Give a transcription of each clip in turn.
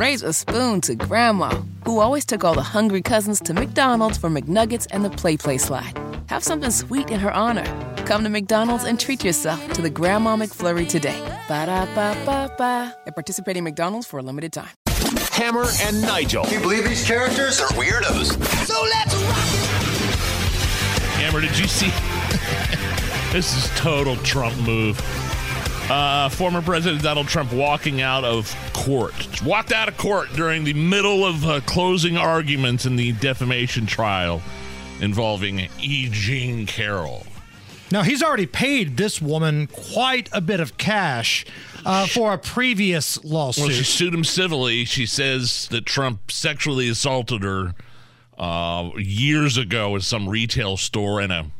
raise a spoon to Grandma, who always took all the hungry cousins to McDonald's for McNuggets and the PlayPlace slide. Have something sweet in her honor. Come to McDonald's and treat yourself to the Grandma McFlurry today. Ba da ba ba ba. At participating McDonald's for a limited time. Hammer and Nigel. Do you believe these characters are weirdos? So let's rock it. Hammer, did you see? this is total Trump move. Uh, former President Donald Trump walking out of court. Walked out of court during the middle of uh, closing arguments in the defamation trial involving E. Jean Carroll. Now, he's already paid this woman quite a bit of cash uh, for a previous lawsuit. Well, she sued him civilly. She says that Trump sexually assaulted her uh, years ago at some retail store in a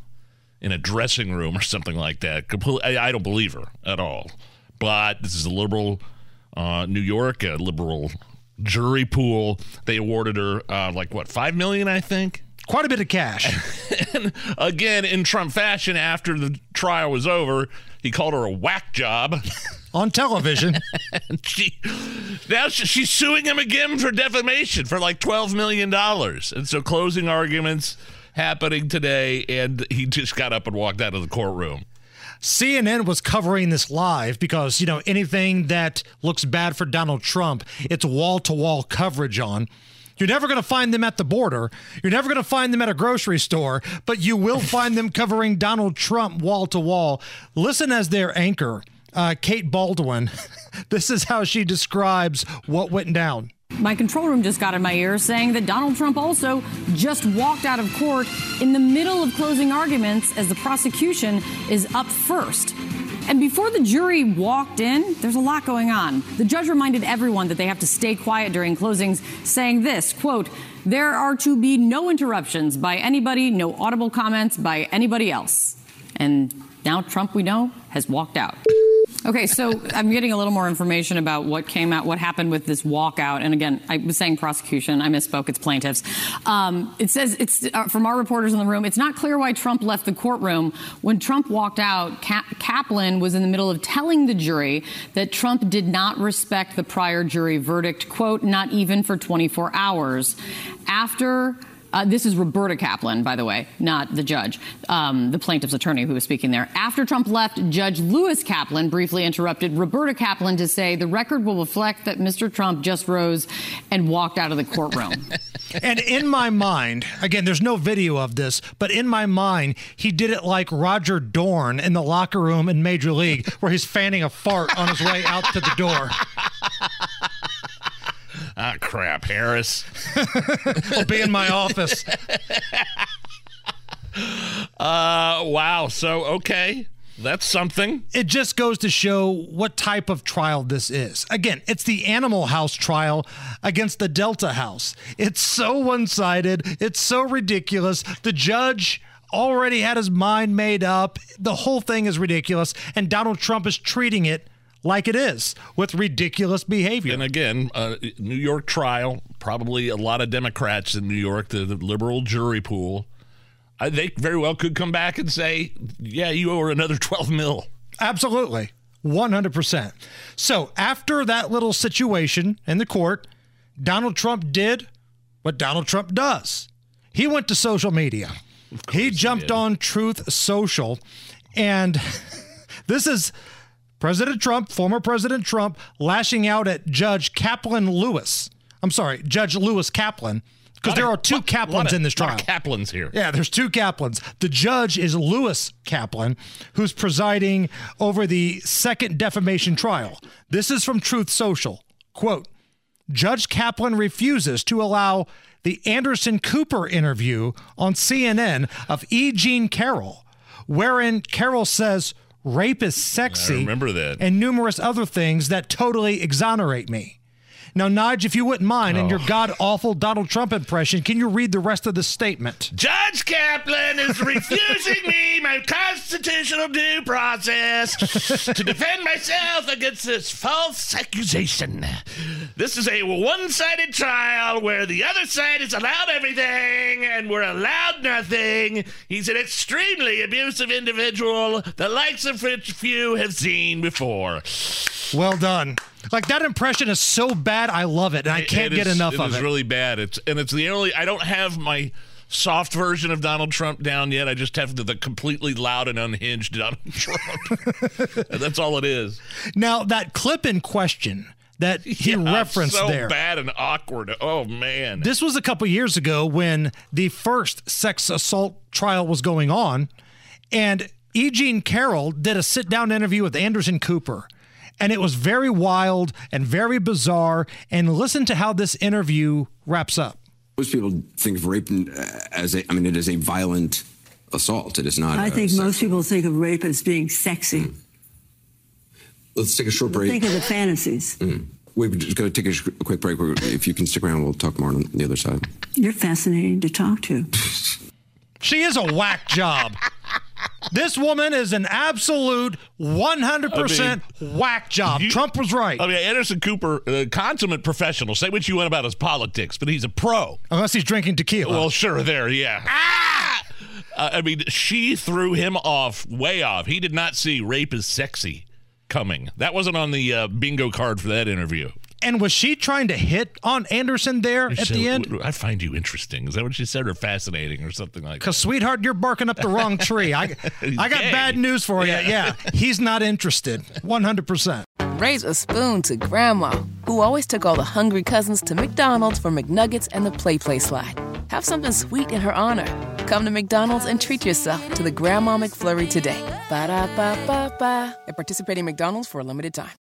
in a dressing room or something like that. Completely, I, I don't believe her at all. But this is a liberal uh, New York, a liberal jury pool. They awarded her uh, like what five million, I think. quite a bit of cash. And again, in Trump fashion, after the trial was over, he called her a whack job. on television. She now she- she's suing him again for defamation for like twelve million dollars. And so closing arguments happening today, and he just got up and walked out of the courtroom. CNN was covering this live because, you know, anything that looks bad for Donald Trump, it's wall to wall coverage on. You're never going to find them at the border. You're never going to find them at a grocery store, but you will find them covering Donald Trump wall to wall. Listen as their anchor, uh, Kate Bolduan. this is how she describes what went down. My control room just got in my ear saying that Donald Trump also just walked out of court in the middle of closing arguments as the prosecution is up first. And before the jury walked in, there's a lot going on. The judge reminded everyone that they have to stay quiet during closings, saying this quote, there are to be no interruptions by anybody, no audible comments by anybody else. And now Trump, we know, has walked out. Okay, so I'm getting a little more information about what came out, what happened with this walkout. And again, I was saying prosecution. I misspoke. It's plaintiffs. Um, it says it's uh, from our reporters in the room. It's not clear why Trump left the courtroom. When Trump walked out, Ka- Kaplan was in the middle of telling the jury that Trump did not respect the prior jury verdict. "Quote: Not even for 24 hours." After uh, this is Roberta Kaplan, by the way, not the judge, um, the plaintiff's attorney who was speaking there. After Trump left, Judge Lewis Kaplan briefly interrupted Roberta Kaplan to say the record will reflect that Mr. Trump just rose and walked out of the courtroom. And in my mind, again, there's no video of this, but in my mind, he did it like Roger Dorn in the locker room in Major League, where he's fanning a fart on his way out to the door. Ah, crap, Harris. I'll be in my office. Uh, wow. So okay, that's something. It just goes to show what type of trial this is. Again, it's the Animal House trial against the Delta House. It's so one sided, it's so ridiculous. The judge already had his mind made up. The whole thing is ridiculous, and Donald Trump is treating it like it is with ridiculous behavior. And again, uh, New York trial. Probably a lot of Democrats in New York, the, the liberal jury pool. Uh, they very well could come back and say, "Yeah, you owe her another twelve mil." Absolutely. 100%. So, after that little situation in the court, Donald Trump did what Donald Trump does. He went to social media. He jumped did. on Truth Social. And this is President Trump, former President Trump, lashing out at Judge Kaplan Lewis. I'm sorry, Judge Lewis Kaplan, because there are two Lot- Kaplans lot of- in this trial. Kaplans here. Yeah, there's two Kaplans. The judge is Lewis Kaplan, who's presiding over the second defamation trial. This is from Truth Social. Quote Judge Kaplan refuses to allow the Anderson Cooper interview on CNN of E. Jean Carroll, wherein Carroll says rape is sexy remember that. and numerous other things that totally exonerate me. Now, Nige, if you wouldn't mind, in your oh. god awful Donald Trump impression, can you read the rest of the statement? Judge Kaplan is refusing me my constitutional due process to defend myself against this false accusation. This is a one sided trial where the other side is allowed everything and we're allowed nothing. He's an extremely abusive individual, the likes of which few have seen before. Well done. Like that impression is so bad, I love it, and I can't It get is- enough of It it. is really bad. It's and it's the only. I don't have my soft version of Donald Trump down yet. I just have the, the completely loud and unhinged Donald Trump. That's all it is. now that clip in question that he Yeah, referenced so there. bad and awkward. Oh man. This was a couple years ago when the first sex assault trial was going on, and E. Jean Carroll did a sit down interview with Anderson Cooper. And it was very wild and very bizarre. And listen to how this interview wraps up. Most people think of rape uh, as a, I mean, it is a violent assault. It is not. I a think sex- most people think of rape as being sexy. Let's take a short break. Think of the fantasies. We're just going to take a sh- quick break. If you can stick around, we'll talk more on the other side. You're fascinating to talk to. She is a whack job. This woman is an absolute 100% whack job. you- Trump was right. I mean, Anderson Cooper, a consummate professional. Say what you want about his politics, but he's a pro. Unless he's drinking tequila. Well, sure, there, yeah. Ah! Uh, I mean, she threw him off, way off. He did not see rape is sexy coming. That wasn't on the uh, bingo card for that interview. and was she trying to hit on Anderson there at So, the end? I find you interesting. Is that what she said, or fascinating, or something like that? Because, sweetheart, you're barking up the wrong tree. I, I got gay. bad news for you. Yeah, he's not interested. 100%. Raise a spoon to Grandma, who always took all the hungry cousins to McDonald's for McNuggets and the PlayPlace slide. Have something sweet in her honor. Come to McDonald's and treat yourself to the Grandma McFlurry today. Ba da ba ba ba. At participating McDonald's for a limited time.